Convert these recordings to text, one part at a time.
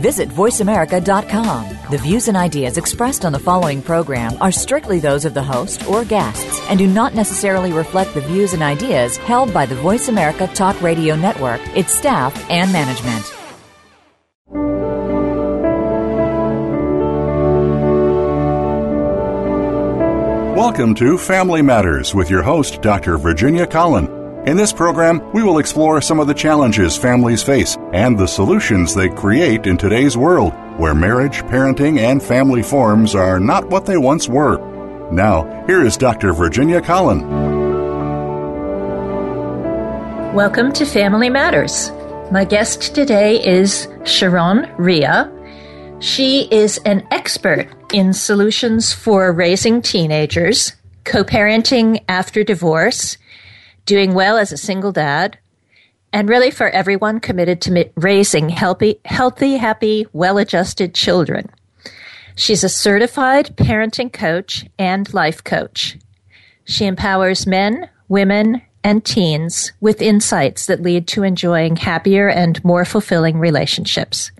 Visit VoiceAmerica.com. The views and ideas expressed on the following program are strictly those of the host or guests and do not necessarily reflect the views and ideas held by the Voice America Talk Radio Network, its staff, and management. Welcome to Family Matters with your host, Dr. Virginia Collin. In this program, we will explore some of the challenges families face and the solutions they create in today's world, where marriage, parenting, and family forms are not what they once were. Now, here is Dr. Virginia Collin. Welcome to Family Matters. My guest today is Sharon Rea. She is an expert in solutions for raising teenagers, co parenting after divorce, doing well as a single dad, and really for everyone committed to raising healthy, healthy happy, well adjusted children. She's a certified parenting coach and life coach. She empowers men, women, and teens with insights that lead to enjoying happier and more fulfilling relationships.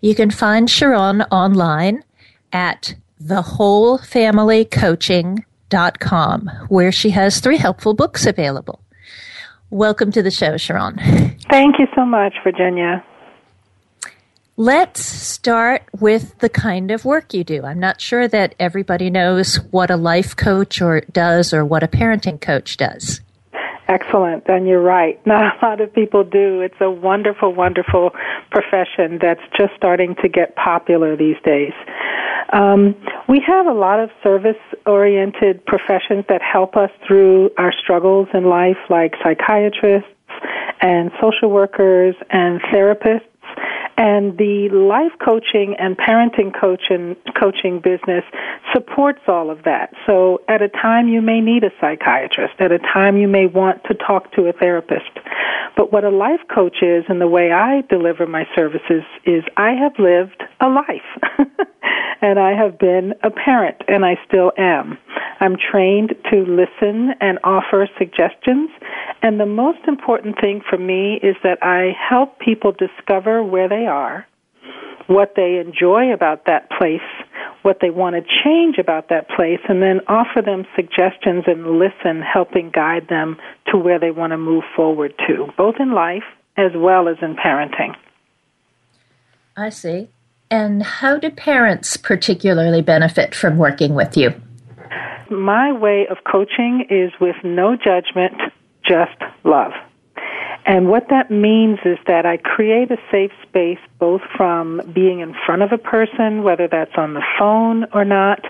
You can find Sharon online at thewholefamilycoaching.com, where she has three helpful books available. Welcome to the show, Sharon. Thank you so much, Virginia. Let's start with the kind of work you do. I'm not sure that everybody knows what a life coach or does or what a parenting coach does. Excellent, and you're right. Not a lot of people do. It's a wonderful, wonderful profession that's just starting to get popular these days. Um, we have a lot of service oriented professions that help us through our struggles in life, like psychiatrists and social workers and therapists. And the life coaching and parenting coaching, coaching business supports all of that. So at a time you may need a psychiatrist. At a time you may want to talk to a therapist. But what a life coach is and the way I deliver my services is I have lived a life. and I have been a parent and I still am. I'm trained to listen and offer suggestions. And the most important thing for me is that I help people discover where they are, what they enjoy about that place, what they want to change about that place, and then offer them suggestions and listen, helping guide them to where they want to move forward to, both in life as well as in parenting. I see. And how do parents particularly benefit from working with you? My way of coaching is with no judgment, just love. And what that means is that I create a safe space both from being in front of a person, whether that's on the phone or not,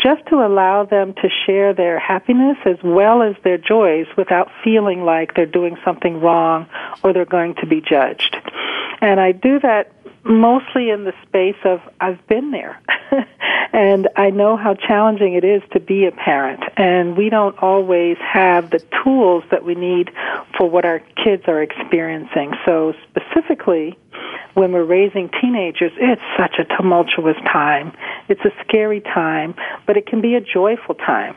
just to allow them to share their happiness as well as their joys without feeling like they're doing something wrong or they're going to be judged. And I do that mostly in the space of I've been there. and I know how challenging it is to be a parent. And we don't always have the tools that we need for what our kids are experiencing. So, specifically, when we're raising teenagers, it's such a tumultuous time. It's a scary time, but it can be a joyful time.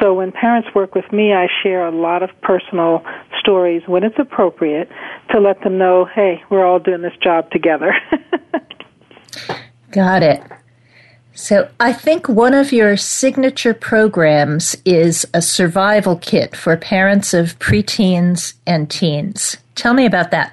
So when parents work with me, I share a lot of personal stories when it's appropriate to let them know, hey, we're all doing this job together. Got it. So I think one of your signature programs is a survival kit for parents of preteens and teens. Tell me about that.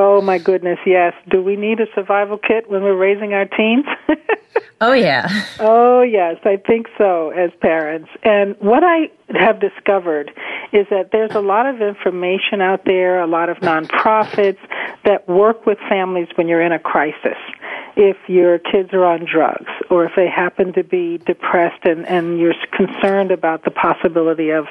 Oh my goodness, yes. Do we need a survival kit when we're raising our teens? oh yeah. Oh yes, I think so as parents. And what I have discovered is that there's a lot of information out there, a lot of nonprofits that work with families when you're in a crisis if your kids are on drugs or if they happen to be depressed and, and you're concerned about the possibility of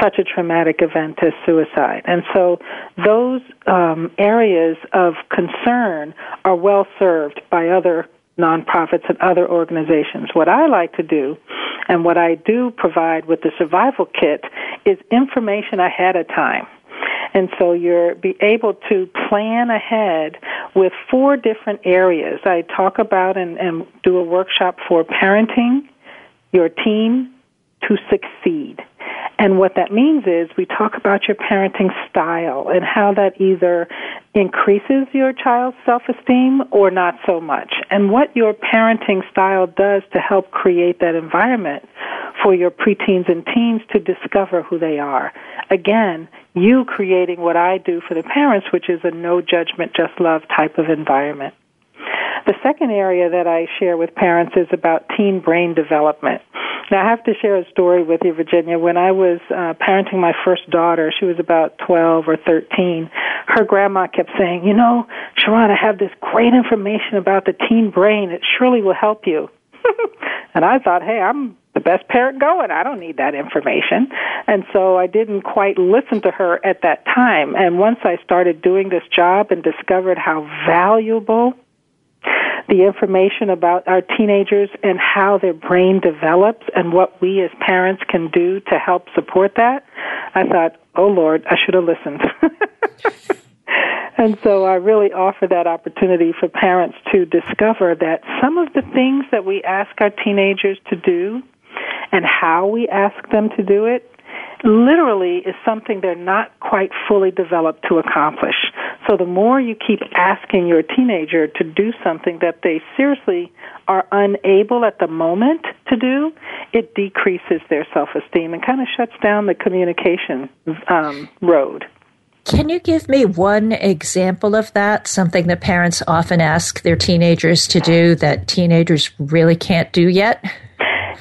such a traumatic event as suicide. And so those um, areas of concern are well served by other nonprofits and other organizations. What I like to do and what I do provide with the survival kit is information ahead of time And so you're be able to plan ahead with four different areas. I talk about and, and do a workshop for parenting your team, to succeed. And what that means is we talk about your parenting style and how that either increases your child's self esteem or not so much. And what your parenting style does to help create that environment for your preteens and teens to discover who they are. Again, you creating what I do for the parents, which is a no judgment, just love type of environment. The second area that I share with parents is about teen brain development. Now, I have to share a story with you, Virginia. When I was uh, parenting my first daughter, she was about 12 or 13, her grandma kept saying, You know, Sharon, I have this great information about the teen brain. It surely will help you. and I thought, hey, I'm the best parent going. I don't need that information. And so I didn't quite listen to her at that time. And once I started doing this job and discovered how valuable the information about our teenagers and how their brain develops and what we as parents can do to help support that, I thought, oh Lord, I should have listened. and so I really offer that opportunity for parents to discover that some of the things that we ask our teenagers to do and how we ask them to do it literally is something they're not quite fully developed to accomplish. So the more you keep asking your teenager to do something that they seriously are unable at the moment to do, it decreases their self-esteem and kind of shuts down the communication um, road. Can you give me one example of that? Something that parents often ask their teenagers to do that teenagers really can't do yet?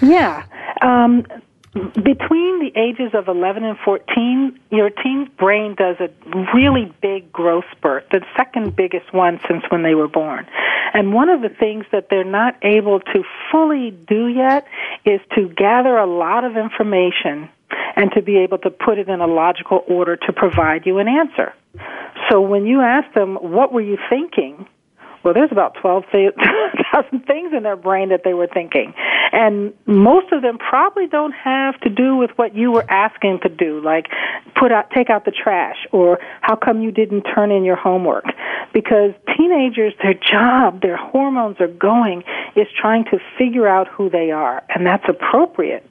Yeah. Um, between the ages of 11 and 14, your teen's brain does a really big growth spurt, the second biggest one since when they were born. And one of the things that they're not able to fully do yet is to gather a lot of information and to be able to put it in a logical order to provide you an answer. So when you ask them, what were you thinking? Well, there's about 12,000 things in their brain that they were thinking. And most of them probably don't have to do with what you were asking to do, like put out, take out the trash or how come you didn't turn in your homework. Because teenagers, their job, their hormones are going is trying to figure out who they are. And that's appropriate.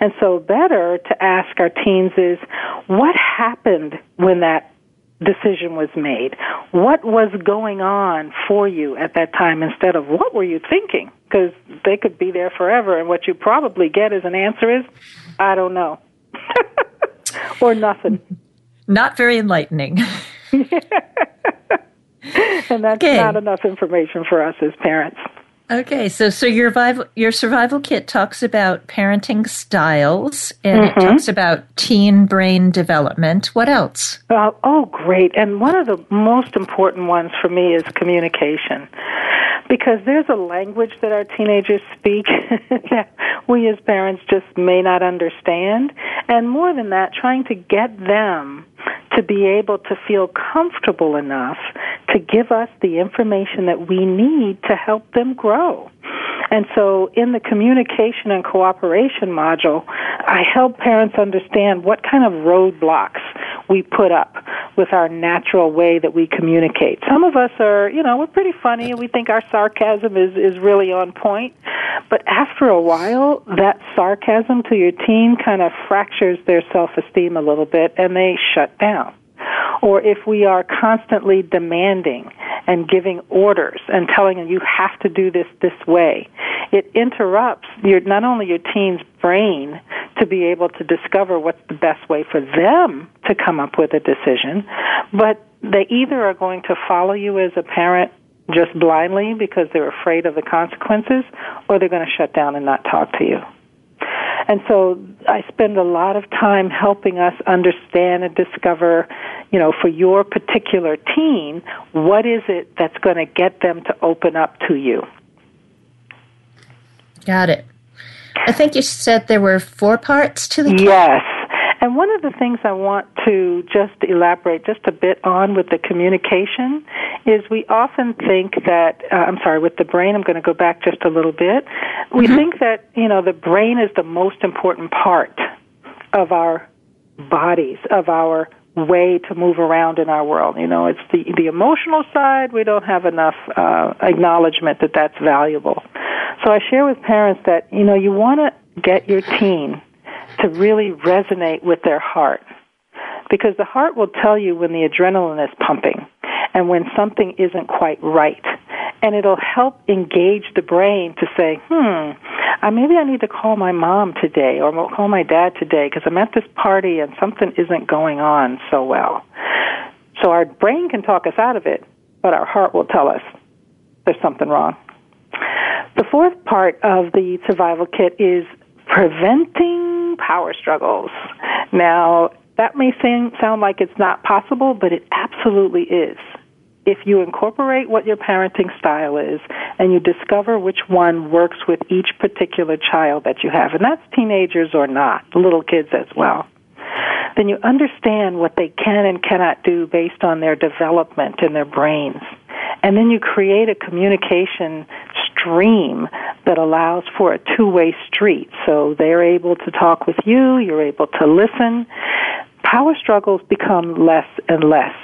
And so better to ask our teens is, what happened when that decision was made? What was going on for you at that time instead of what were you thinking? Because they could be there forever, and what you probably get as an answer is, I don't know. or nothing. Not very enlightening. and that's okay. not enough information for us as parents. Okay, so so your survival your survival kit talks about parenting styles and mm-hmm. it talks about teen brain development. What else? Uh, oh, great! And one of the most important ones for me is communication, because there's a language that our teenagers speak that we as parents just may not understand, and more than that, trying to get them to be able to feel comfortable enough to give us the information that we need to help them grow. And so in the communication and cooperation module, I help parents understand what kind of roadblocks we put up with our natural way that we communicate. Some of us are, you know, we're pretty funny and we think our sarcasm is, is really on point. But after a while, that sarcasm to your teen kind of fractures their self-esteem a little bit and they shut down or if we are constantly demanding and giving orders and telling them you have to do this this way, it interrupts your not only your teen's brain to be able to discover what's the best way for them to come up with a decision, but they either are going to follow you as a parent just blindly because they're afraid of the consequences, or they're going to shut down and not talk to you. And so I spend a lot of time helping us understand and discover, you know, for your particular teen, what is it that's going to get them to open up to you. Got it. I think you said there were four parts to the Yes. And one of the things I want to just elaborate just a bit on with the communication is we often think that, uh, I'm sorry, with the brain, I'm going to go back just a little bit. We mm-hmm. think that, you know, the brain is the most important part of our bodies, of our way to move around in our world. You know, it's the the emotional side. We don't have enough uh, acknowledgement that that's valuable. So I share with parents that you know you want to get your teen to really resonate with their heart because the heart will tell you when the adrenaline is pumping and when something isn't quite right. And it'll help engage the brain to say, hmm, maybe I need to call my mom today or call my dad today because I'm at this party and something isn't going on so well. So our brain can talk us out of it, but our heart will tell us there's something wrong. The fourth part of the survival kit is preventing power struggles. Now, that may seem, sound like it's not possible, but it absolutely is. If you incorporate what your parenting style is and you discover which one works with each particular child that you have, and that's teenagers or not, little kids as well, then you understand what they can and cannot do based on their development in their brains. And then you create a communication stream that allows for a two-way street. So they're able to talk with you, you're able to listen, power struggles become less and less.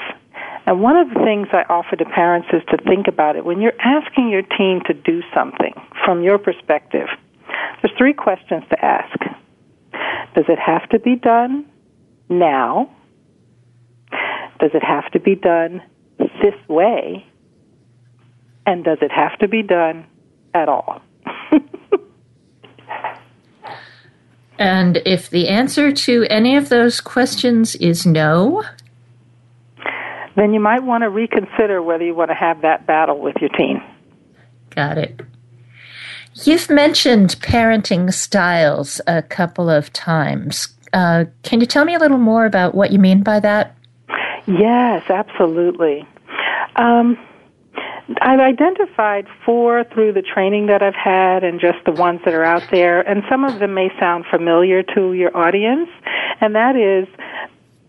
And one of the things I offer to parents is to think about it. When you're asking your teen to do something from your perspective, there's three questions to ask. Does it have to be done now? Does it have to be done this way? And does it have to be done at all? And if the answer to any of those questions is no, then you might want to reconsider whether you want to have that battle with your teen. Got it. You've mentioned parenting styles a couple of times. Uh, can you tell me a little more about what you mean by that? Yes, absolutely. Um, I've identified four through the training that I've had and just the ones that are out there, and some of them may sound familiar to your audience, and that is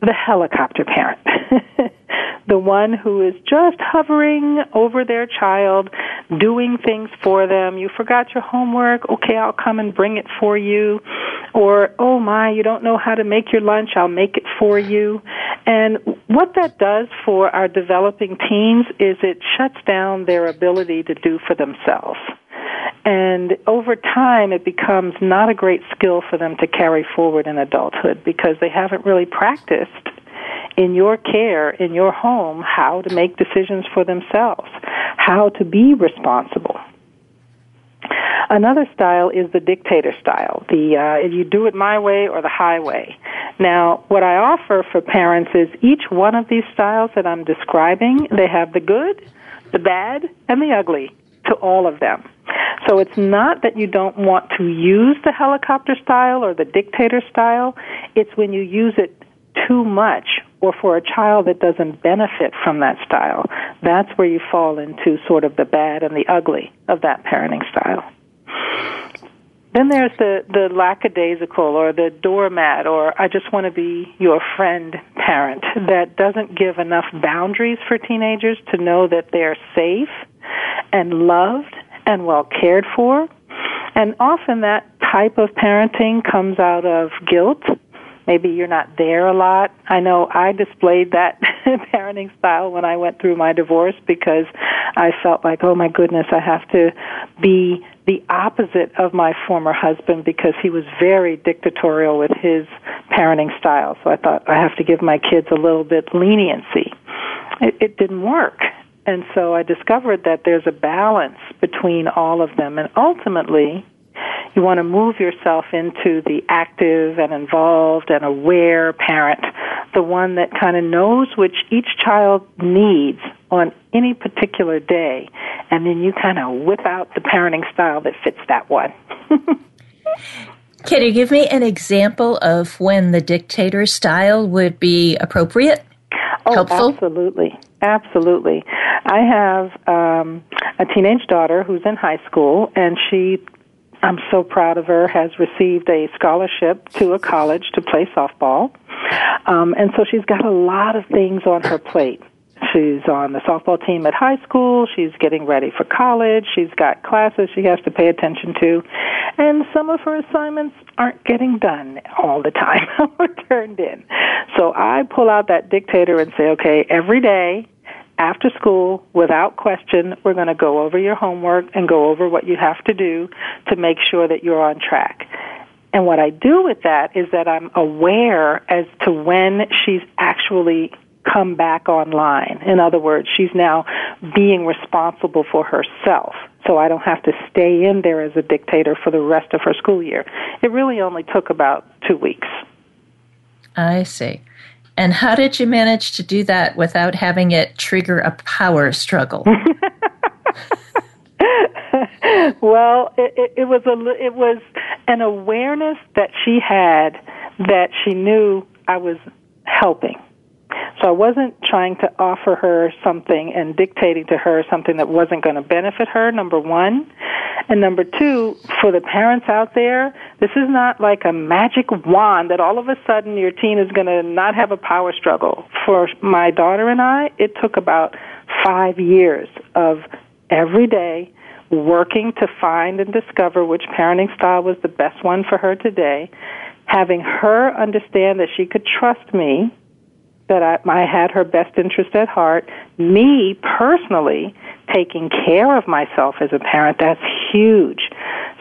the helicopter parent. the one who is just hovering over their child, doing things for them. You forgot your homework. Okay, I'll come and bring it for you. Or, oh my, you don't know how to make your lunch. I'll make it for you. And what that does for our developing teens is it shuts down their ability to do for themselves. And over time, it becomes not a great skill for them to carry forward in adulthood because they haven't really practiced in your care, in your home, how to make decisions for themselves, how to be responsible. Another style is the dictator style, the uh, you do it my way or the highway. Now, what I offer for parents is each one of these styles that I'm describing, they have the good, the bad, and the ugly to all of them. So it's not that you don't want to use the helicopter style or the dictator style, it's when you use it too much or for a child that doesn't benefit from that style, that's where you fall into sort of the bad and the ugly of that parenting style. Then there's the, the lackadaisical or the doormat or I just want to be your friend parent that doesn't give enough boundaries for teenagers to know that they're safe and loved and well cared for. And often that type of parenting comes out of guilt maybe you're not there a lot. I know I displayed that parenting style when I went through my divorce because I felt like, oh my goodness, I have to be the opposite of my former husband because he was very dictatorial with his parenting style. So I thought I have to give my kids a little bit leniency. It, it didn't work. And so I discovered that there's a balance between all of them. And ultimately, you want to move yourself into the active and involved and aware parent, the one that kind of knows which each child needs on any particular day, and then you kind of whip out the parenting style that fits that one. Can you give me an example of when the dictator style would be appropriate? Oh, helpful? absolutely. Absolutely. I have um, a teenage daughter who's in high school, and she I'm so proud of her, has received a scholarship to a college to play softball. Um, and so she's got a lot of things on her plate. She's on the softball team at high school. She's getting ready for college. She's got classes she has to pay attention to. and some of her assignments aren't getting done all the time or turned in. So I pull out that dictator and say, okay, every day after school, without question, we're going to go over your homework and go over what you have to do to make sure that you're on track. And what I do with that is that I'm aware as to when she's actually come back online. In other words, she's now being responsible for herself. So I don't have to stay in there as a dictator for the rest of her school year. It really only took about two weeks. I see. And how did you manage to do that without having it trigger a power struggle? well, it, it, it was a it was an awareness that she had that she knew I was helping. So I wasn't trying to offer her something and dictating to her something that wasn't going to benefit her, number one. And number two, for the parents out there, this is not like a magic wand that all of a sudden your teen is going to not have a power struggle. For my daughter and I, it took about five years of every day working to find and discover which parenting style was the best one for her today, having her understand that she could trust me that I, I had her best interest at heart. Me personally taking care of myself as a parent, that's huge.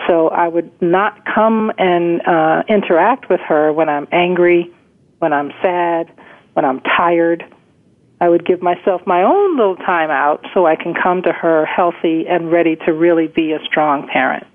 So I would not come and uh, interact with her when I'm angry, when I'm sad, when I'm tired. I would give myself my own little time out so I can come to her healthy and ready to really be a strong parent.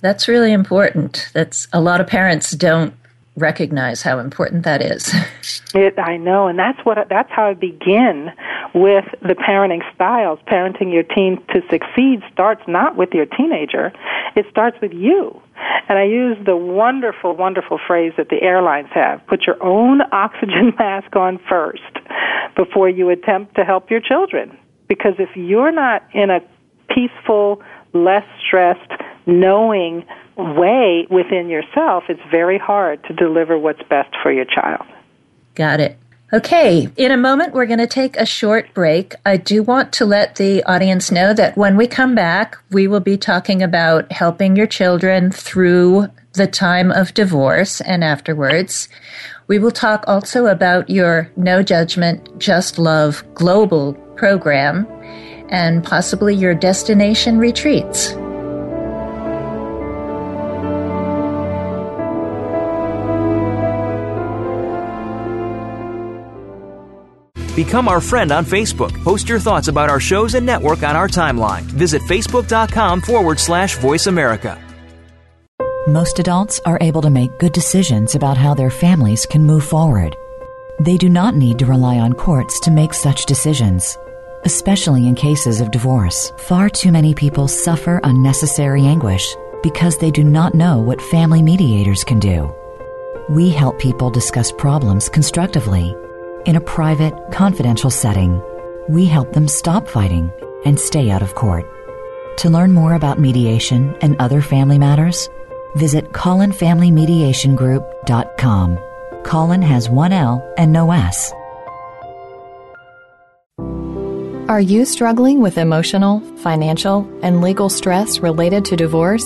That's really important. That's a lot of parents don't recognize how important that is. It, I know, and that's what that's how I begin with the parenting styles. Parenting your teen to succeed starts not with your teenager; it starts with you. And I use the wonderful, wonderful phrase that the airlines have: "Put your own oxygen mask on first before you attempt to help your children." Because if you're not in a peaceful, less stressed, knowing way within yourself, it's very hard to deliver what's best for your child. Got it. Okay, in a moment, we're going to take a short break. I do want to let the audience know that when we come back, we will be talking about helping your children through the time of divorce and afterwards. We will talk also about your No Judgment, Just Love global program and possibly your destination retreats. Become our friend on Facebook. Post your thoughts about our shows and network on our timeline. Visit facebook.com forward slash voice America. Most adults are able to make good decisions about how their families can move forward. They do not need to rely on courts to make such decisions. Especially in cases of divorce, far too many people suffer unnecessary anguish because they do not know what family mediators can do. We help people discuss problems constructively in a private, confidential setting. We help them stop fighting and stay out of court. To learn more about mediation and other family matters, visit CollinFamilyMediationGroup.com. Collin has one L and no S. Are you struggling with emotional, financial, and legal stress related to divorce?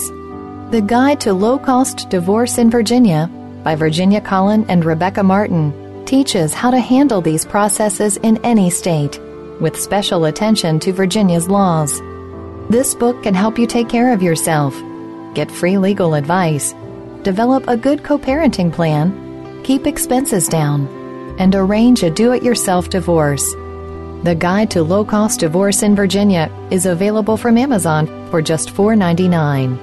The Guide to Low Cost Divorce in Virginia by Virginia Collin and Rebecca Martin teaches how to handle these processes in any state, with special attention to Virginia's laws. This book can help you take care of yourself, get free legal advice, develop a good co parenting plan, keep expenses down, and arrange a do it yourself divorce. The Guide to Low Cost Divorce in Virginia is available from Amazon for just $4.99.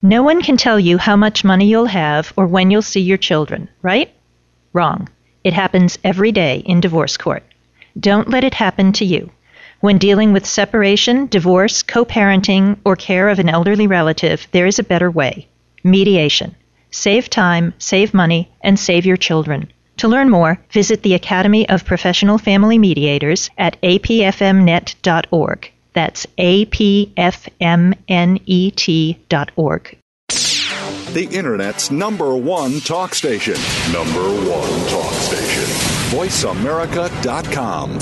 No one can tell you how much money you'll have or when you'll see your children, right? Wrong. It happens every day in divorce court. Don't let it happen to you. When dealing with separation, divorce, co parenting, or care of an elderly relative, there is a better way mediation. Save time, save money, and save your children. To learn more, visit the Academy of Professional Family Mediators at apfmnet.org. That's apfmnet.org the Internet's number one talk station. Number one talk station. VoiceAmerica.com.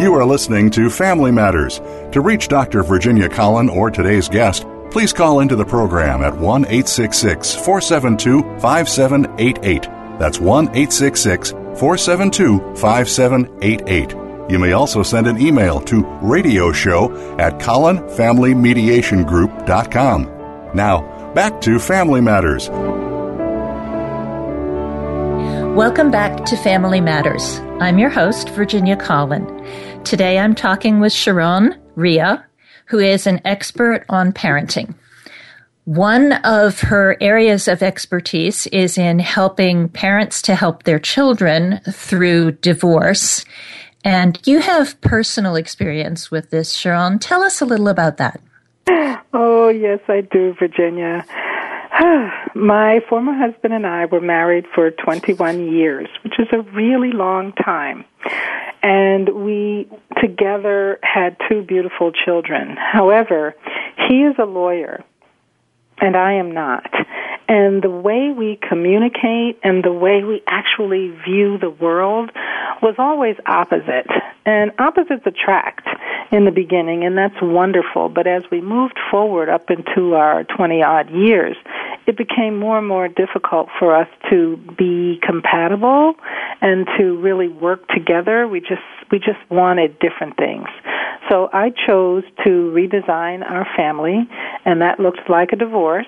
You are listening to Family Matters. To reach Dr. Virginia Collin or today's guest, please call into the program at 1 866 472 5788. That's 1 866 472 5788. You may also send an email to radioshow at collinfamilymediationgroup.com. Now, back to Family Matters. Welcome back to Family Matters. I'm your host, Virginia Collin. Today I'm talking with Sharon Rea, who is an expert on parenting. One of her areas of expertise is in helping parents to help their children through divorce. And you have personal experience with this, Sharon. Tell us a little about that. Oh, yes, I do, Virginia. My former husband and I were married for 21 years, which is a really long time. And we together had two beautiful children. However, he is a lawyer and I am not. And the way we communicate and the way we actually view the world was always opposite. And opposites attract in the beginning, and that's wonderful. But as we moved forward up into our 20 odd years, it became more and more difficult for us to be compatible and to really work together. We just we just wanted different things. So I chose to redesign our family, and that looked like a divorce.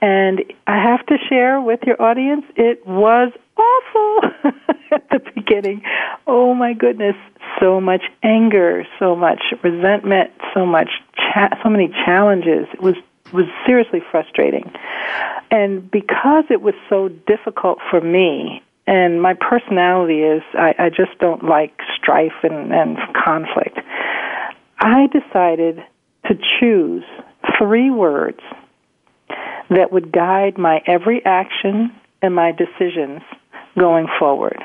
And I have to share with your audience, it was awful at the beginning. Oh my goodness, so much anger, so much resentment, so much cha- so many challenges. It was was seriously frustrating. And because it was so difficult for me, and my personality is I, I just don't like strife and, and conflict, I decided to choose three words that would guide my every action and my decisions going forward.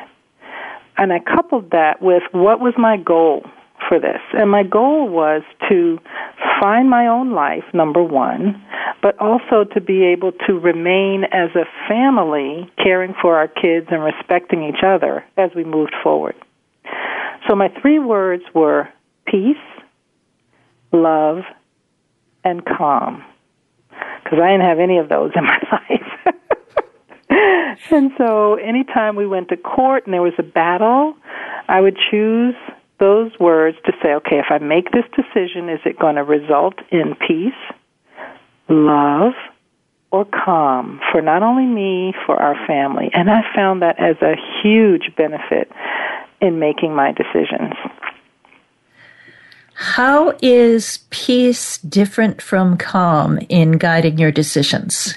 And I coupled that with what was my goal for this. And my goal was to find my own life, number one, but also to be able to remain as a family, caring for our kids and respecting each other as we moved forward. So my three words were peace, love, and calm. Because I didn't have any of those in my life. and so anytime we went to court and there was a battle, I would choose those words to say, okay, if I make this decision, is it going to result in peace, love, or calm for not only me, for our family? And I found that as a huge benefit in making my decisions. How is peace different from calm in guiding your decisions?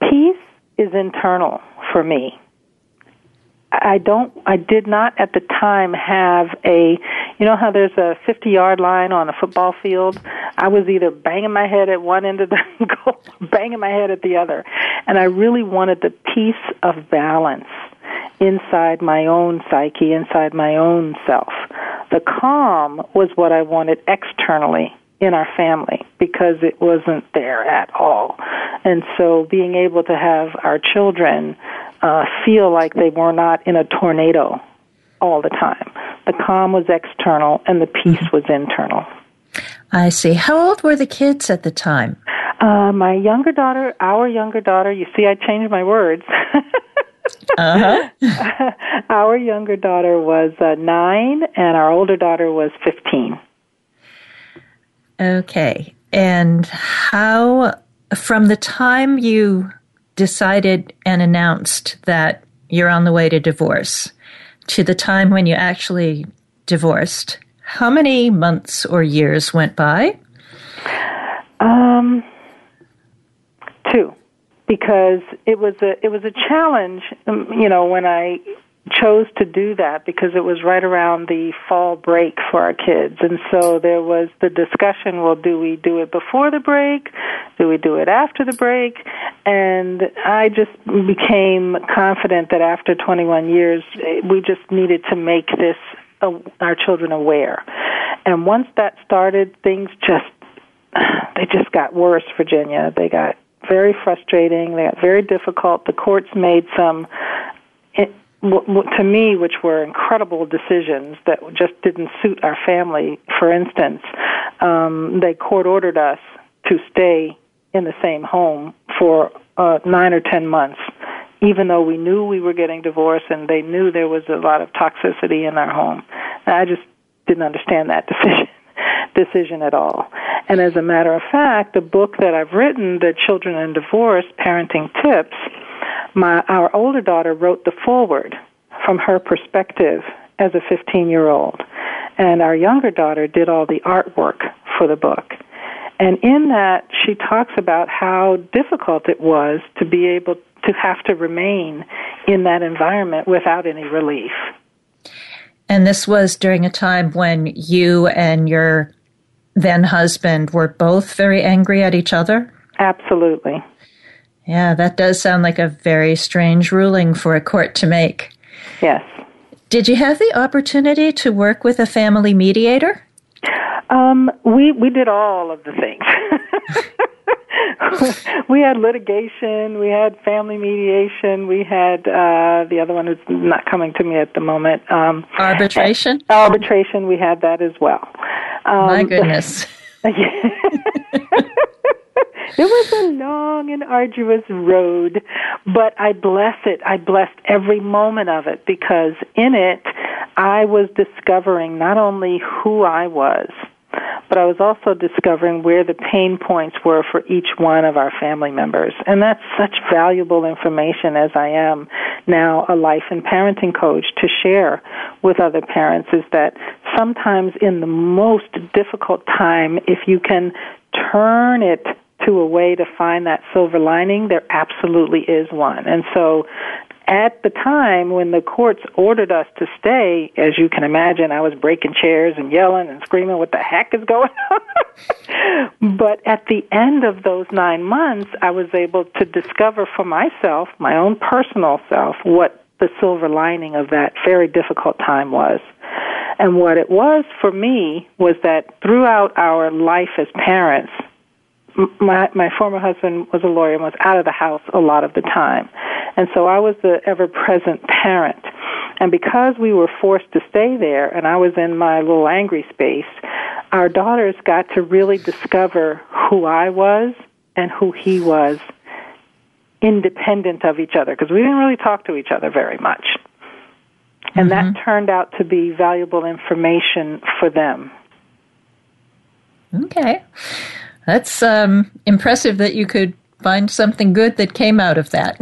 Peace is internal for me. I don't, I did not at the time have a, you know how there's a 50 yard line on a football field? I was either banging my head at one end of the goal, banging my head at the other. And I really wanted the peace of balance inside my own psyche, inside my own self. The calm was what I wanted externally in our family because it wasn't there at all. And so being able to have our children uh, feel like they were not in a tornado all the time. The calm was external and the peace mm-hmm. was internal. I see. How old were the kids at the time? Uh, my younger daughter, our younger daughter, you see, I changed my words. uh-huh. our younger daughter was uh, nine, and our older daughter was 15. Okay. And how, from the time you decided and announced that you're on the way to divorce to the time when you actually divorced, how many months or years went by? Um, two, because it was a it was a challenge. Um, you know, when I chose to do that because it was right around the fall break for our kids. And so there was the discussion, well, do we do it before the break? Do we do it after the break? And I just became confident that after 21 years, we just needed to make this uh, our children aware. And once that started, things just they just got worse, Virginia. They got very frustrating. They got very difficult. The courts made some to me, which were incredible decisions that just didn't suit our family. For instance, um, they court ordered us to stay in the same home for uh, nine or ten months, even though we knew we were getting divorced and they knew there was a lot of toxicity in our home. And I just didn't understand that decision decision at all. And as a matter of fact, the book that I've written, The Children and Divorce Parenting Tips, my our older daughter wrote the foreword from her perspective as a 15 year old and our younger daughter did all the artwork for the book. And in that she talks about how difficult it was to be able to have to remain in that environment without any relief. And this was during a time when you and your then husband were both very angry at each other absolutely yeah, that does sound like a very strange ruling for a court to make. Yes. Did you have the opportunity to work with a family mediator? Um, we we did all of the things. we had litigation, we had family mediation, we had uh, the other one is not coming to me at the moment. Um, arbitration. Arbitration. We had that as well. Um, My goodness. it was a long and arduous road, but I bless it. I blessed every moment of it because in it I was discovering not only who I was, but I was also discovering where the pain points were for each one of our family members. And that's such valuable information as I am now a life and parenting coach to share with other parents is that sometimes in the most difficult time, if you can turn it to a way to find that silver lining, there absolutely is one. And so at the time when the courts ordered us to stay, as you can imagine, I was breaking chairs and yelling and screaming, what the heck is going on? but at the end of those nine months, I was able to discover for myself, my own personal self, what the silver lining of that very difficult time was. And what it was for me was that throughout our life as parents, my my former husband was a lawyer and was out of the house a lot of the time, and so I was the ever present parent. And because we were forced to stay there, and I was in my little angry space, our daughters got to really discover who I was and who he was, independent of each other, because we didn't really talk to each other very much. And mm-hmm. that turned out to be valuable information for them. Okay. That's um, impressive that you could find something good that came out of that.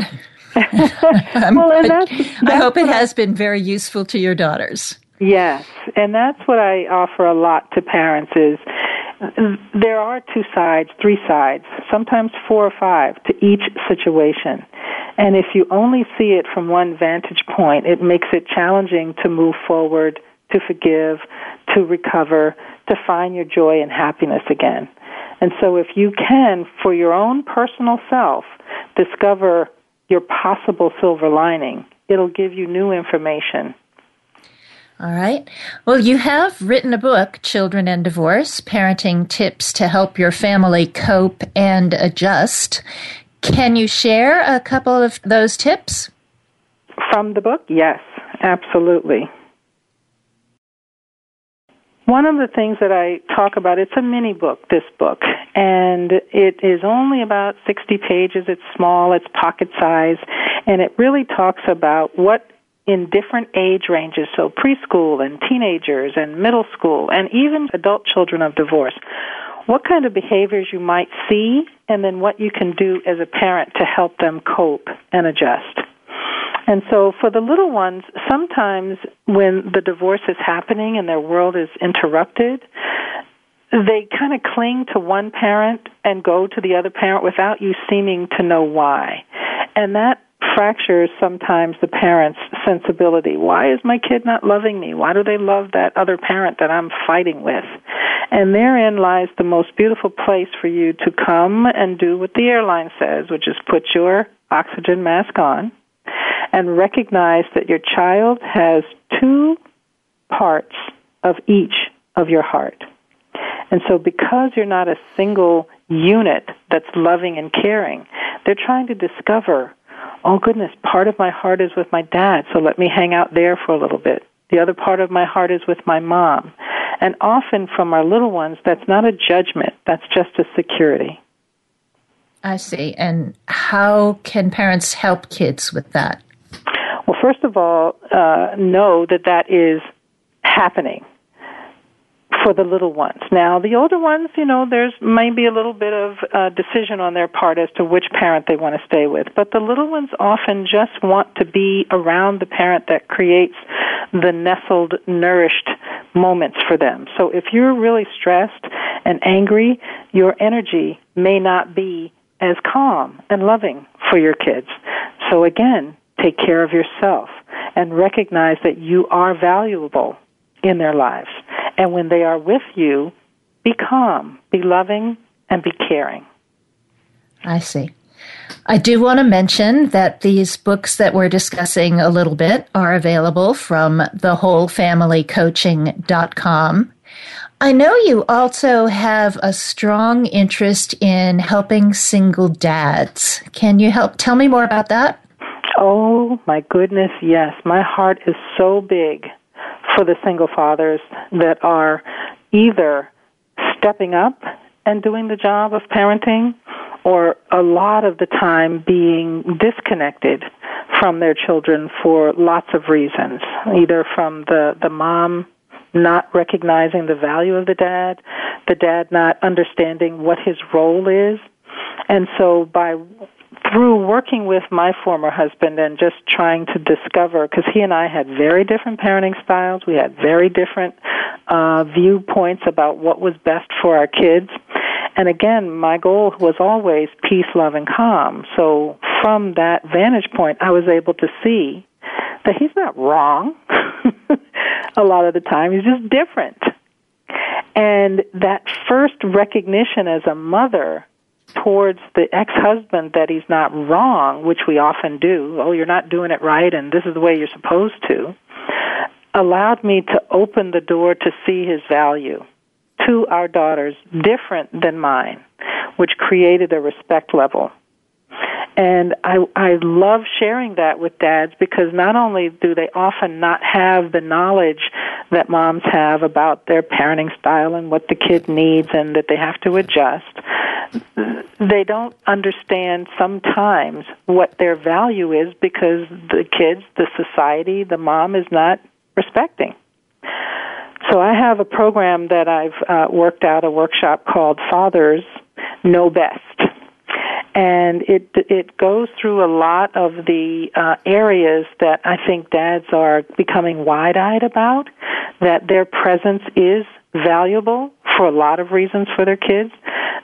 well, and that's, that's I hope it has I, been very useful to your daughters. Yes, and that's what I offer a lot to parents is there are two sides, three sides, sometimes four or five to each situation. And if you only see it from one vantage point, it makes it challenging to move forward, to forgive, to recover, to find your joy and happiness again. And so if you can, for your own personal self, discover your possible silver lining, it'll give you new information. All right. Well, you have written a book, Children and Divorce Parenting Tips to Help Your Family Cope and Adjust. Can you share a couple of those tips? From the book? Yes, absolutely. One of the things that I talk about, it's a mini book, this book, and it is only about 60 pages. It's small, it's pocket size, and it really talks about what in different age ranges, so preschool and teenagers and middle school and even adult children of divorce, what kind of behaviors you might see and then what you can do as a parent to help them cope and adjust. And so for the little ones, sometimes when the divorce is happening and their world is interrupted, they kind of cling to one parent and go to the other parent without you seeming to know why. And that fractures sometimes the parent's sensibility. Why is my kid not loving me? Why do they love that other parent that I'm fighting with? And therein lies the most beautiful place for you to come and do what the airline says, which is put your oxygen mask on and recognize that your child has two parts of each of your heart. And so, because you're not a single unit that's loving and caring, they're trying to discover oh goodness, part of my heart is with my dad, so let me hang out there for a little bit. The other part of my heart is with my mom. And often from our little ones, that's not a judgment, that's just a security. I see. And how can parents help kids with that? First of all, uh, know that that is happening for the little ones. Now, the older ones, you know, there's maybe a little bit of uh, decision on their part as to which parent they want to stay with. But the little ones often just want to be around the parent that creates the nestled, nourished moments for them. So if you're really stressed and angry, your energy may not be as calm and loving for your kids. So again, take care of yourself and recognize that you are valuable in their lives. And when they are with you, be calm, be loving, and be caring. I see. I do want to mention that these books that we're discussing a little bit are available from thewholefamilycoaching.com. I know you also have a strong interest in helping single dads. Can you help tell me more about that? Oh my goodness, yes. My heart is so big for the single fathers that are either stepping up and doing the job of parenting or a lot of the time being disconnected from their children for lots of reasons, either from the, the mom not recognizing the value of the dad, the dad not understanding what his role is. And so by through working with my former husband and just trying to discover, because he and I had very different parenting styles, we had very different uh, viewpoints about what was best for our kids. And again, my goal was always peace, love, and calm. So from that vantage point, I was able to see that he's not wrong a lot of the time. He's just different. And that first recognition as a mother towards the ex-husband that he's not wrong, which we often do, oh, you're not doing it right and this is the way you're supposed to, allowed me to open the door to see his value to our daughters different than mine, which created a respect level. And I, I love sharing that with dads because not only do they often not have the knowledge that moms have about their parenting style and what the kid needs and that they have to adjust, they don't understand sometimes what their value is because the kids, the society, the mom is not respecting. So I have a program that I've uh, worked out, a workshop called Fathers Know Best and it it goes through a lot of the uh, areas that I think dads are becoming wide-eyed about. That their presence is valuable for a lot of reasons for their kids.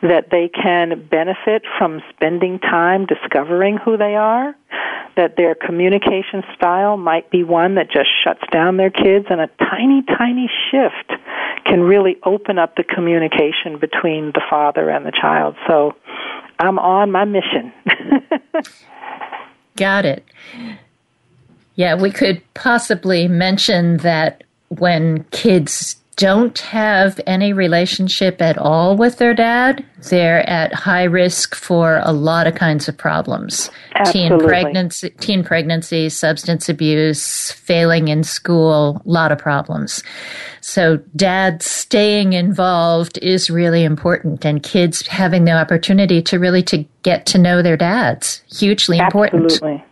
That they can benefit from spending time discovering who they are. That their communication style might be one that just shuts down their kids, and a tiny, tiny shift can really open up the communication between the father and the child. So I'm on my mission. Got it. Yeah, we could possibly mention that when kids don't have any relationship at all with their dad, they're at high risk for a lot of kinds of problems. Absolutely. Teen pregnancy, teen pregnancy, substance abuse, failing in school, a lot of problems. So dad staying involved is really important and kids having the opportunity to really to get to know their dads, hugely important. Absolutely.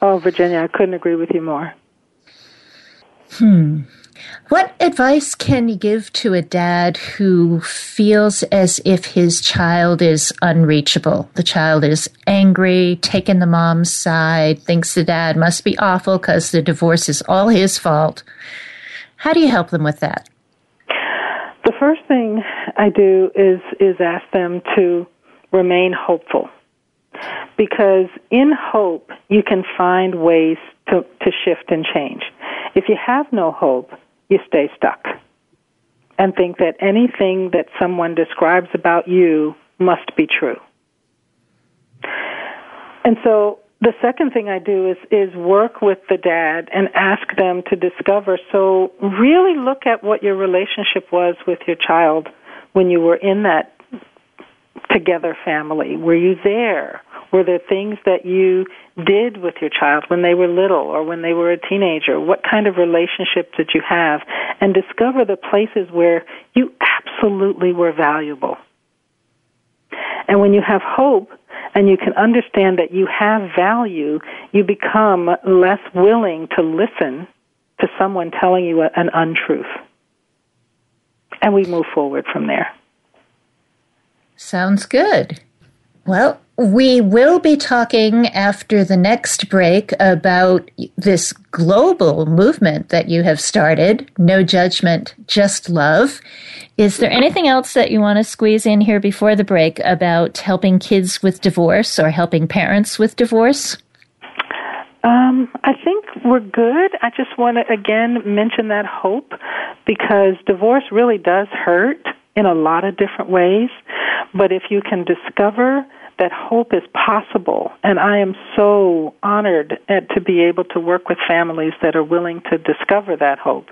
Oh, Virginia, I couldn't agree with you more. Hmm. What advice can you give to a dad who feels as if his child is unreachable? The child is angry, taking the mom's side, thinks the dad must be awful because the divorce is all his fault. How do you help them with that? The first thing I do is is ask them to remain hopeful. Because in hope you can find ways to, to shift and change. If you have no hope, you stay stuck and think that anything that someone describes about you must be true. And so the second thing I do is is work with the dad and ask them to discover. So really look at what your relationship was with your child when you were in that together family. Were you there? Were there things that you did with your child when they were little or when they were a teenager? What kind of relationship did you have? And discover the places where you absolutely were valuable. And when you have hope and you can understand that you have value, you become less willing to listen to someone telling you an untruth. And we move forward from there. Sounds good. Well, we will be talking after the next break about this global movement that you have started No Judgment, Just Love. Is there anything else that you want to squeeze in here before the break about helping kids with divorce or helping parents with divorce? Um, I think we're good. I just want to again mention that hope because divorce really does hurt in a lot of different ways. But if you can discover that hope is possible, and I am so honored to be able to work with families that are willing to discover that hope,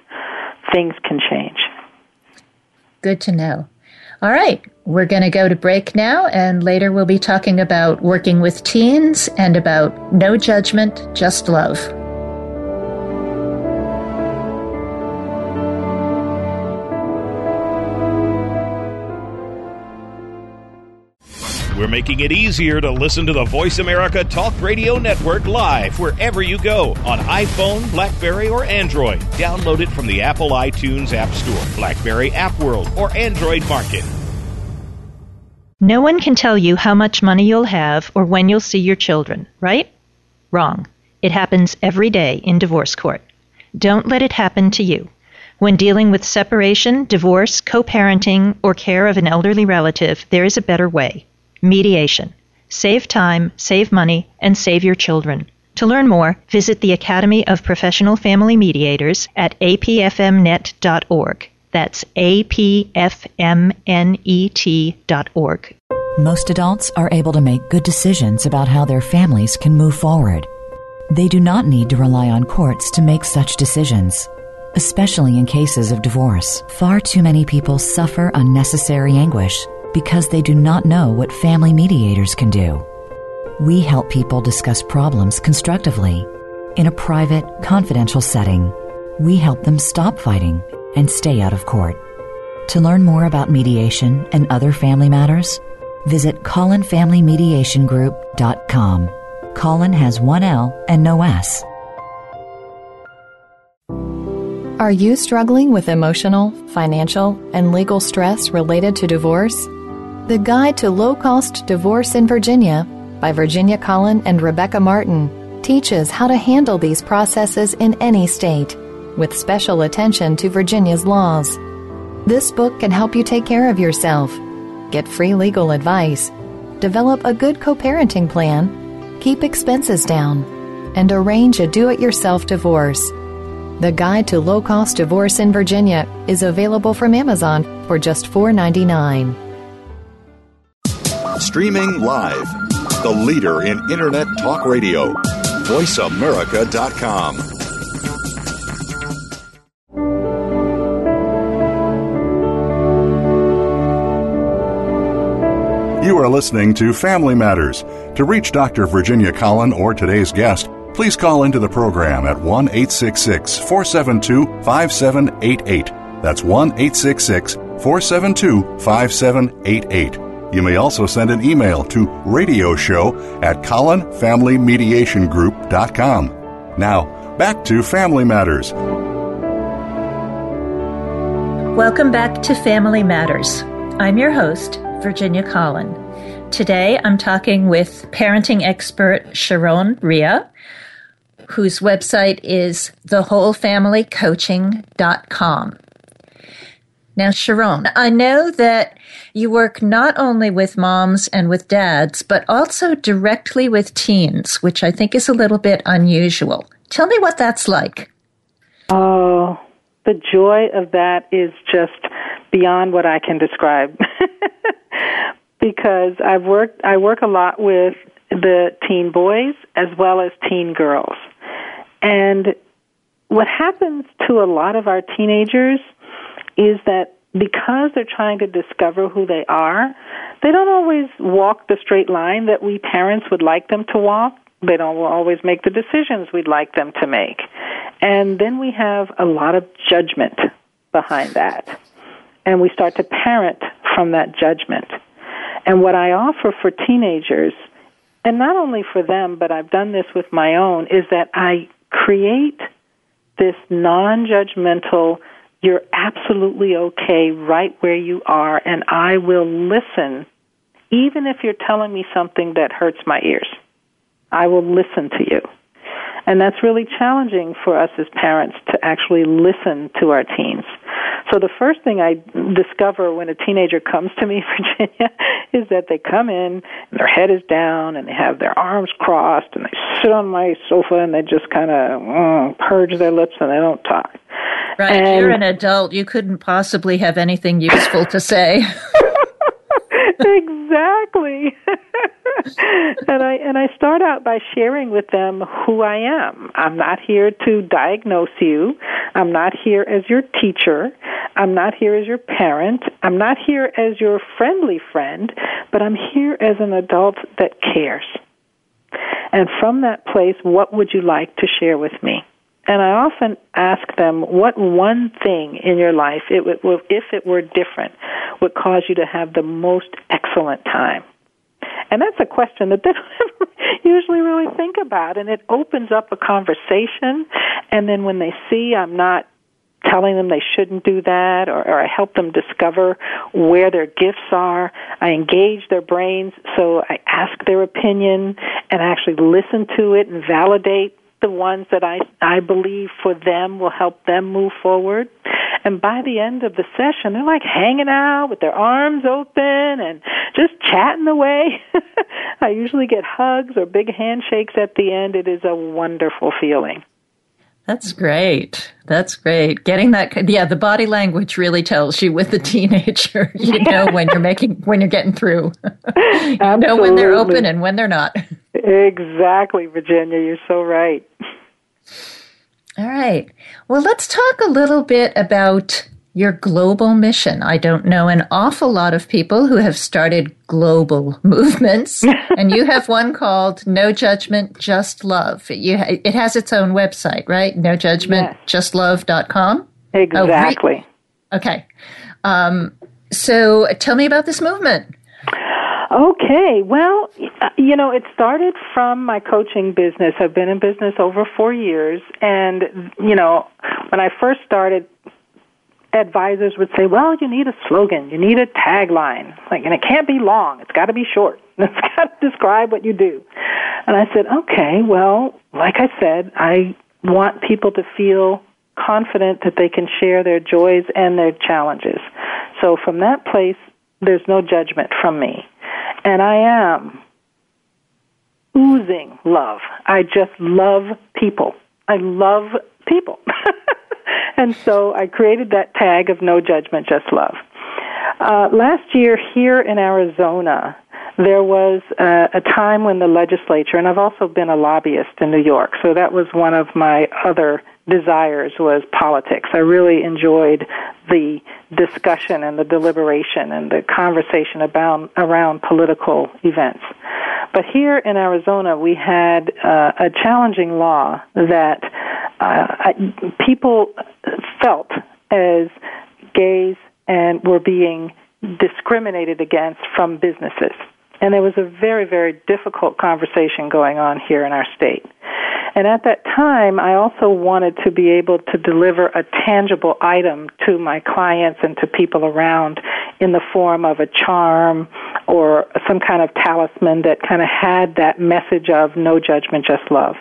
things can change. Good to know. All right, we're going to go to break now, and later we'll be talking about working with teens and about no judgment, just love. Making it easier to listen to the Voice America Talk Radio Network live wherever you go on iPhone, Blackberry, or Android. Download it from the Apple iTunes App Store, Blackberry App World, or Android Market. No one can tell you how much money you'll have or when you'll see your children, right? Wrong. It happens every day in divorce court. Don't let it happen to you. When dealing with separation, divorce, co parenting, or care of an elderly relative, there is a better way. Mediation. Save time, save money, and save your children. To learn more, visit the Academy of Professional Family Mediators at apfmnet.org. That's apfmnet.org. Most adults are able to make good decisions about how their families can move forward. They do not need to rely on courts to make such decisions. Especially in cases of divorce, far too many people suffer unnecessary anguish because they do not know what family mediators can do. We help people discuss problems constructively in a private, confidential setting. We help them stop fighting and stay out of court. To learn more about mediation and other family matters, visit CollinFamilyMediationGroup.com. Collin has one L and no S. Are you struggling with emotional, financial, and legal stress related to divorce? The Guide to Low Cost Divorce in Virginia by Virginia Collin and Rebecca Martin teaches how to handle these processes in any state, with special attention to Virginia's laws. This book can help you take care of yourself, get free legal advice, develop a good co parenting plan, keep expenses down, and arrange a do it yourself divorce. The Guide to Low Cost Divorce in Virginia is available from Amazon for just $4.99. Streaming live. The leader in Internet talk radio. VoiceAmerica.com. You are listening to Family Matters. To reach Dr. Virginia Collin or today's guest, please call into the program at 1 866 472 5788. That's 1 866 472 5788. You may also send an email to radioshow at collinfamilymediationgroup.com. Now, back to Family Matters. Welcome back to Family Matters. I'm your host, Virginia Collin. Today I'm talking with parenting expert Sharon Rea, whose website is thewholefamilycoaching.com. Now, Sharon, I know that you work not only with moms and with dads, but also directly with teens, which I think is a little bit unusual. Tell me what that's like. Oh, the joy of that is just beyond what I can describe. because I've worked I work a lot with the teen boys as well as teen girls. And what happens to a lot of our teenagers is that because they're trying to discover who they are, they don't always walk the straight line that we parents would like them to walk. They don't always make the decisions we'd like them to make. And then we have a lot of judgment behind that. And we start to parent from that judgment. And what I offer for teenagers, and not only for them, but I've done this with my own, is that I create this non judgmental, you're absolutely okay right where you are, and I will listen, even if you're telling me something that hurts my ears. I will listen to you. And that's really challenging for us as parents to actually listen to our teens. So the first thing I discover when a teenager comes to me, Virginia, is that they come in and their head is down and they have their arms crossed and they sit on my sofa and they just kind of mm, purge their lips and they don't talk. Right. And, You're an adult. You couldn't possibly have anything useful to say. exactly. and I and I start out by sharing with them who I am. I'm not here to diagnose you. I'm not here as your teacher. I'm not here as your parent. I'm not here as your friendly friend, but I'm here as an adult that cares. And from that place, what would you like to share with me? And I often ask them, what one thing in your life, it would, if it were different, would cause you to have the most excellent time? And that's a question that they don't usually really think about. And it opens up a conversation. And then when they see I'm not telling them they shouldn't do that or, or I help them discover where their gifts are. I engage their brains so I ask their opinion and actually listen to it and validate the ones that I, I believe for them will help them move forward. And by the end of the session, they're like hanging out with their arms open and just chatting away. I usually get hugs or big handshakes at the end. It is a wonderful feeling. That's great. That's great. Getting that, yeah, the body language really tells you with the teenager. You know when you're making, when you're getting through. you know when they're open and when they're not. Exactly, Virginia. You're so right. All right. Well, let's talk a little bit about your global mission. I don't know an awful lot of people who have started global movements, and you have one called No Judgment, Just Love. You, it has its own website, right? No Judgment, Just Love.com? Exactly. Oh, okay. Um, so tell me about this movement. Okay, well, you know, it started from my coaching business. I've been in business over four years, and, you know, when I first started, advisors would say, well, you need a slogan, you need a tagline, like, and it can't be long, it's got to be short, it's got to describe what you do. And I said, okay, well, like I said, I want people to feel confident that they can share their joys and their challenges. So from that place, there's no judgment from me. And I am oozing love. I just love people. I love people. and so I created that tag of no judgment, just love. Uh, last year here in Arizona, there was uh, a time when the legislature, and I've also been a lobbyist in New York, so that was one of my other desires was politics. I really enjoyed the discussion and the deliberation and the conversation about around political events. But here in Arizona, we had uh, a challenging law that uh, people felt as gays and were being discriminated against from businesses. And there was a very, very difficult conversation going on here in our state. And at that time, I also wanted to be able to deliver a tangible item to my clients and to people around in the form of a charm or some kind of talisman that kind of had that message of no judgment, just love.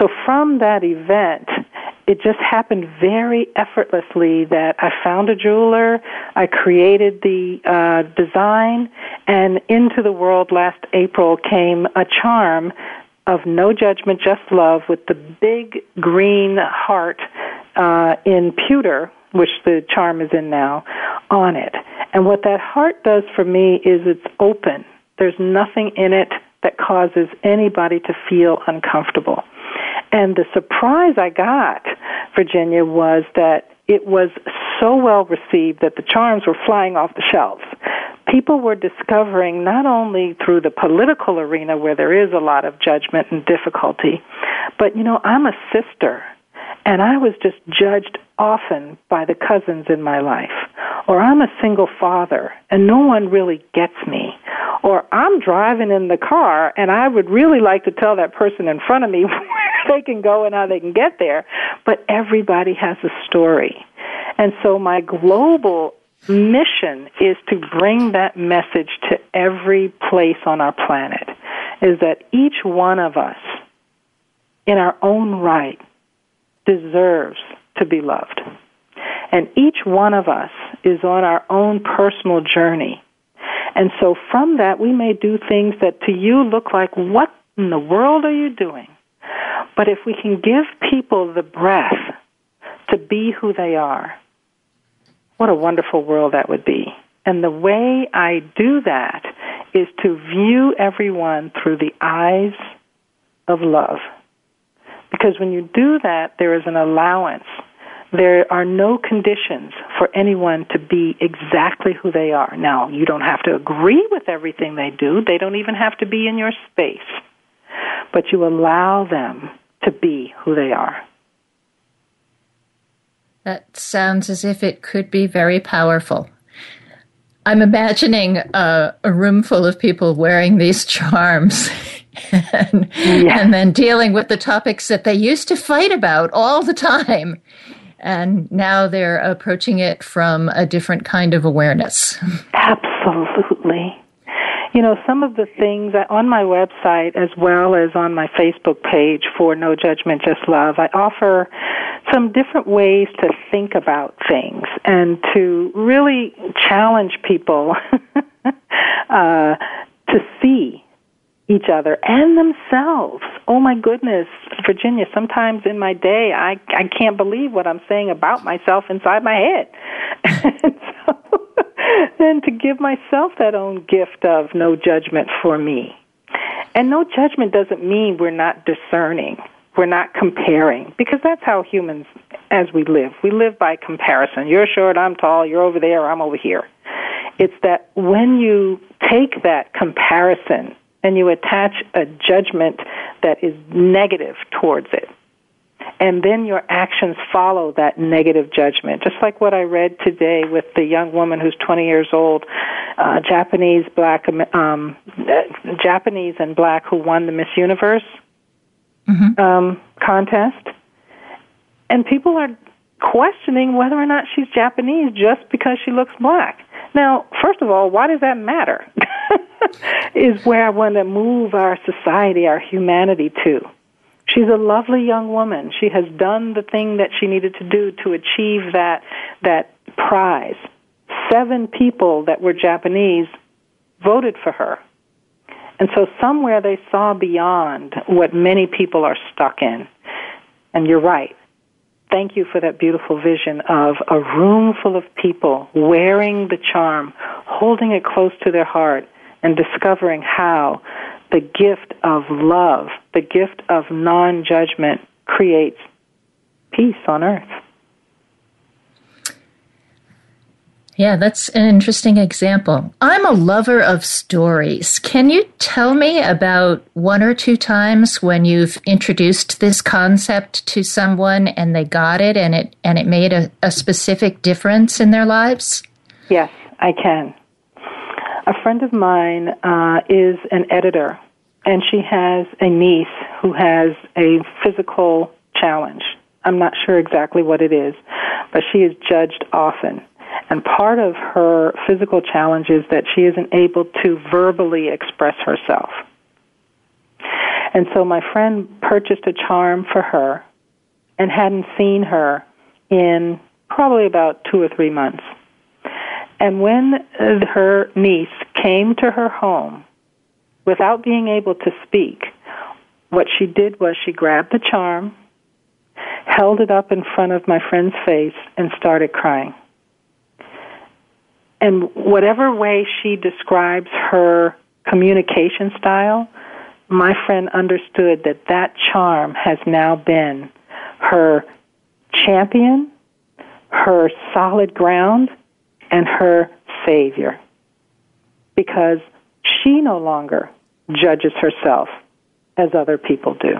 So from that event, it just happened very effortlessly that I found a jeweler, I created the uh, design, and into the world last April came a charm of no judgment, just love, with the big green heart uh, in pewter, which the charm is in now, on it. And what that heart does for me is it's open. There's nothing in it that causes anybody to feel uncomfortable. And the surprise I got, Virginia, was that it was so well received that the charms were flying off the shelves. People were discovering not only through the political arena where there is a lot of judgment and difficulty, but you know, I'm a sister and I was just judged often by the cousins in my life. Or I'm a single father and no one really gets me. Or I'm driving in the car and I would really like to tell that person in front of me they can go and how they can get there. But everybody has a story. And so my global mission is to bring that message to every place on our planet is that each one of us in our own right deserves to be loved. And each one of us is on our own personal journey. And so from that, we may do things that to you look like, what in the world are you doing? But if we can give people the breath to be who they are, what a wonderful world that would be. And the way I do that is to view everyone through the eyes of love. Because when you do that, there is an allowance. There are no conditions for anyone to be exactly who they are. Now, you don't have to agree with everything they do. They don't even have to be in your space. But you allow them to be who they are. That sounds as if it could be very powerful. I'm imagining a, a room full of people wearing these charms and, yeah. and then dealing with the topics that they used to fight about all the time. And now they're approaching it from a different kind of awareness. Absolutely. You know, some of the things on my website as well as on my Facebook page for No Judgment, Just Love, I offer some different ways to think about things and to really challenge people uh, to see each other and themselves. Oh my goodness, Virginia, sometimes in my day I I can't believe what I'm saying about myself inside my head. so and to give myself that own gift of no judgment for me. And no judgment doesn't mean we're not discerning. We're not comparing because that's how humans as we live. We live by comparison. You're short, I'm tall, you're over there, I'm over here. It's that when you take that comparison and you attach a judgment that is negative towards it. And then your actions follow that negative judgment. Just like what I read today with the young woman who's 20 years old, uh, Japanese black, um, uh, Japanese and black who won the Miss Universe mm-hmm. um, contest. And people are questioning whether or not she's Japanese just because she looks black. Now, first of all, why does that matter? is where I want to move our society, our humanity to. She's a lovely young woman. She has done the thing that she needed to do to achieve that that prize. Seven people that were Japanese voted for her. And so somewhere they saw beyond what many people are stuck in. And you're right. Thank you for that beautiful vision of a room full of people wearing the charm, holding it close to their heart, and discovering how the gift of love, the gift of non judgment, creates peace on earth. Yeah, that's an interesting example. I'm a lover of stories. Can you tell me about one or two times when you've introduced this concept to someone and they got it and it and it made a, a specific difference in their lives? Yes, I can. A friend of mine uh, is an editor, and she has a niece who has a physical challenge. I'm not sure exactly what it is, but she is judged often. And part of her physical challenge is that she isn't able to verbally express herself. And so my friend purchased a charm for her and hadn't seen her in probably about two or three months. And when uh, her niece came to her home without being able to speak, what she did was she grabbed the charm, held it up in front of my friend's face, and started crying. And whatever way she describes her communication style, my friend understood that that charm has now been her champion, her solid ground and her savior because she no longer judges herself as other people do.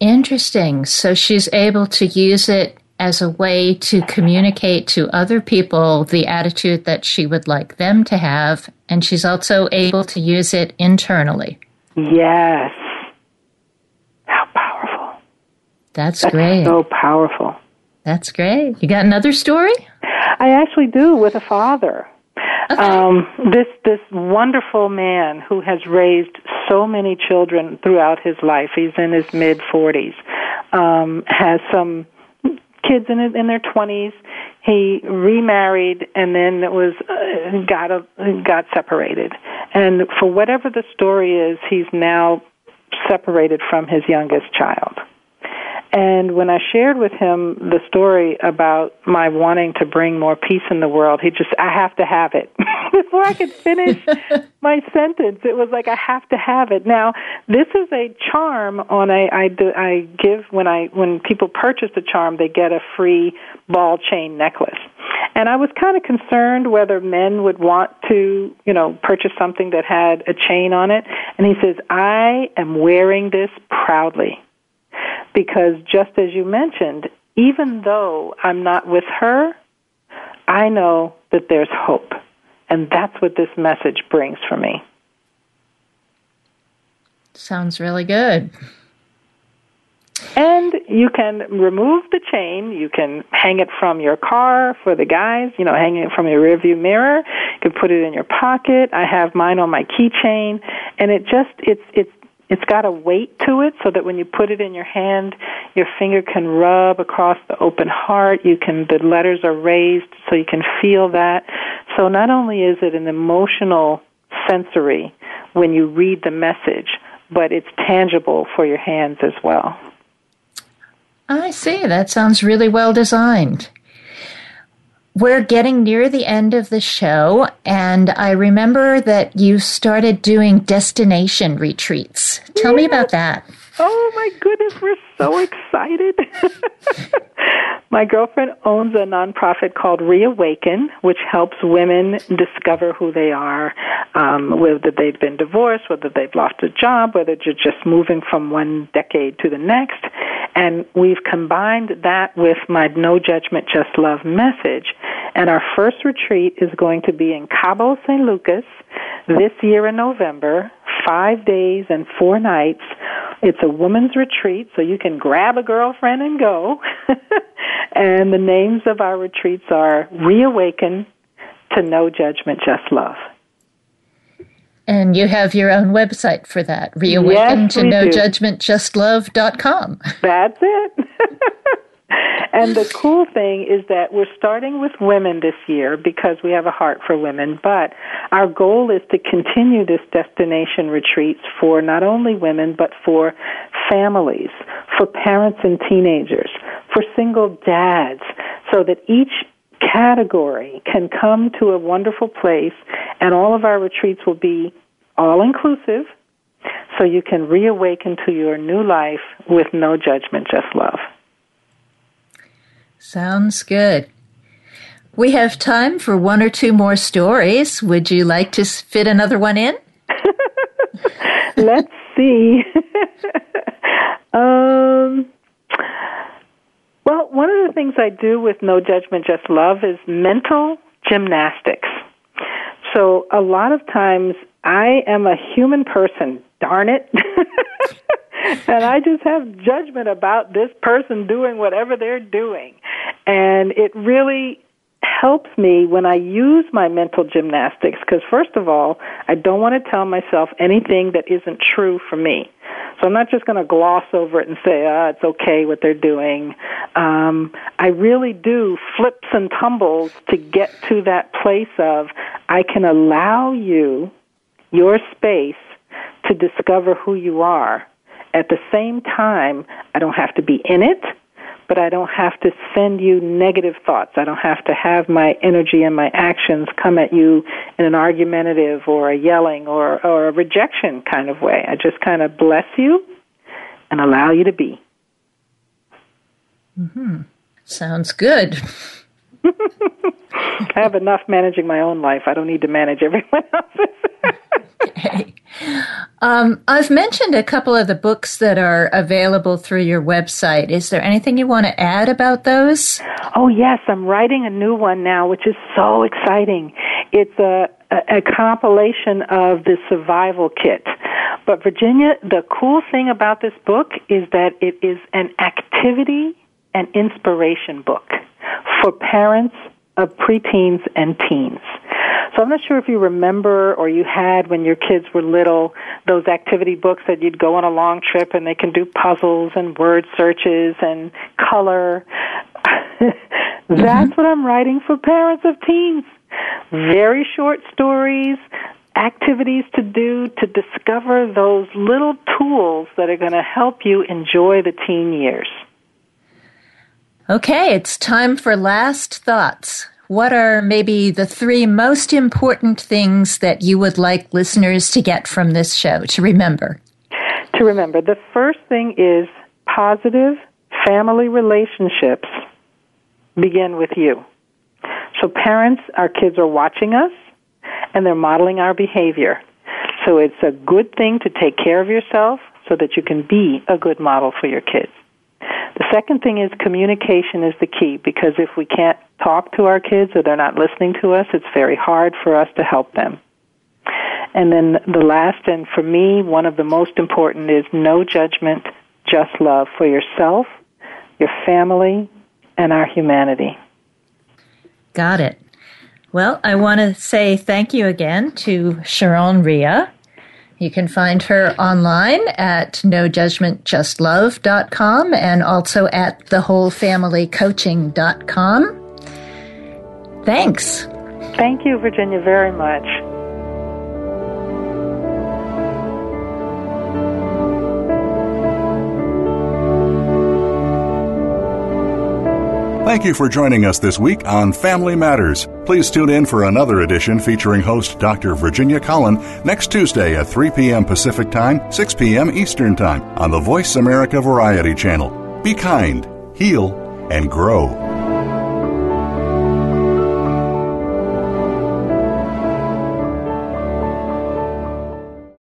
Interesting. So she's able to use it as a way to communicate to other people the attitude that she would like them to have, and she's also able to use it internally. Yes. How powerful. That's, That's great. So powerful. That's great. You got another story? I actually do with a father. Okay. Um, this this wonderful man who has raised so many children throughout his life. He's in his mid forties. Um, has some kids in in their twenties. He remarried and then it was uh, got a, got separated. And for whatever the story is, he's now separated from his youngest child. And when I shared with him the story about my wanting to bring more peace in the world, he just, I have to have it. Before I could finish my sentence, it was like, I have to have it. Now, this is a charm on a, I, do, I give when I, when people purchase the charm, they get a free ball chain necklace. And I was kind of concerned whether men would want to, you know, purchase something that had a chain on it. And he says, I am wearing this proudly because just as you mentioned, even though I'm not with her, I know that there's hope. And that's what this message brings for me. Sounds really good. And you can remove the chain. You can hang it from your car for the guys, you know, hanging it from your rearview mirror. You can put it in your pocket. I have mine on my keychain. And it just, it's, it's it's got a weight to it so that when you put it in your hand, your finger can rub across the open heart. You can, the letters are raised so you can feel that. So not only is it an emotional sensory when you read the message, but it's tangible for your hands as well. I see. That sounds really well designed. We're getting near the end of the show, and I remember that you started doing destination retreats. Tell yes. me about that. Oh my goodness, we're so excited. my girlfriend owns a nonprofit called Reawaken, which helps women discover who they are, um, whether they've been divorced, whether they've lost a job, whether they're just moving from one decade to the next. And we've combined that with my No Judgment, Just Love message. And our first retreat is going to be in Cabo San Lucas this year in November, five days and four nights. It's a woman's retreat, so you can grab a girlfriend and go. and the names of our retreats are Reawaken to No Judgment, Just Love. And you have your own website for that, reawaken yes, to no judgment just love.com. That's it. and the cool thing is that we're starting with women this year because we have a heart for women, but our goal is to continue this destination retreats for not only women, but for families, for parents and teenagers, for single dads, so that each category can come to a wonderful place, and all of our retreats will be all inclusive, so you can reawaken to your new life with no judgment, just love. Sounds good. We have time for one or two more stories. Would you like to fit another one in? Let's see. um, well, one of the things I do with No Judgment, Just Love is mental gymnastics. So a lot of times I am a human person, darn it. and I just have judgment about this person doing whatever they're doing. And it really helps me when I use my mental gymnastics because, first of all, I don't want to tell myself anything that isn't true for me. So I'm not just going to gloss over it and say, ah, it's okay what they're doing. Um, I really do flips and tumbles to get to that place of I can allow you your space to discover who you are. At the same time, I don't have to be in it but I don't have to send you negative thoughts. I don't have to have my energy and my actions come at you in an argumentative or a yelling or, or a rejection kind of way. I just kind of bless you and allow you to be. hmm Sounds good. I have enough managing my own life. I don't need to manage everyone else's. okay. Um, I've mentioned a couple of the books that are available through your website. Is there anything you want to add about those? Oh, yes. I'm writing a new one now, which is so exciting. It's a, a, a compilation of the survival kit. But, Virginia, the cool thing about this book is that it is an activity and inspiration book for parents of preteens and teens. So I'm not sure if you remember or you had when your kids were little those activity books that you'd go on a long trip and they can do puzzles and word searches and color. That's mm-hmm. what I'm writing for parents of teens. Very short stories, activities to do to discover those little tools that are going to help you enjoy the teen years. Okay, it's time for last thoughts. What are maybe the three most important things that you would like listeners to get from this show to remember? To remember, the first thing is positive family relationships begin with you. So, parents, our kids are watching us and they're modeling our behavior. So, it's a good thing to take care of yourself so that you can be a good model for your kids. The second thing is communication is the key because if we can't talk to our kids or they're not listening to us, it's very hard for us to help them. And then the last, and for me, one of the most important is no judgment, just love for yourself, your family, and our humanity. Got it. Well, I want to say thank you again to Sharon Rea you can find her online at nojudgmentjustlove.com and also at thewholefamilycoaching.com. Thanks. Thank you, Virginia, very much. Thank you for joining us this week on Family Matters. Please tune in for another edition featuring host Dr. Virginia Collin next Tuesday at 3 p.m. Pacific Time, 6 p.m. Eastern Time on the Voice America Variety Channel. Be kind, heal, and grow.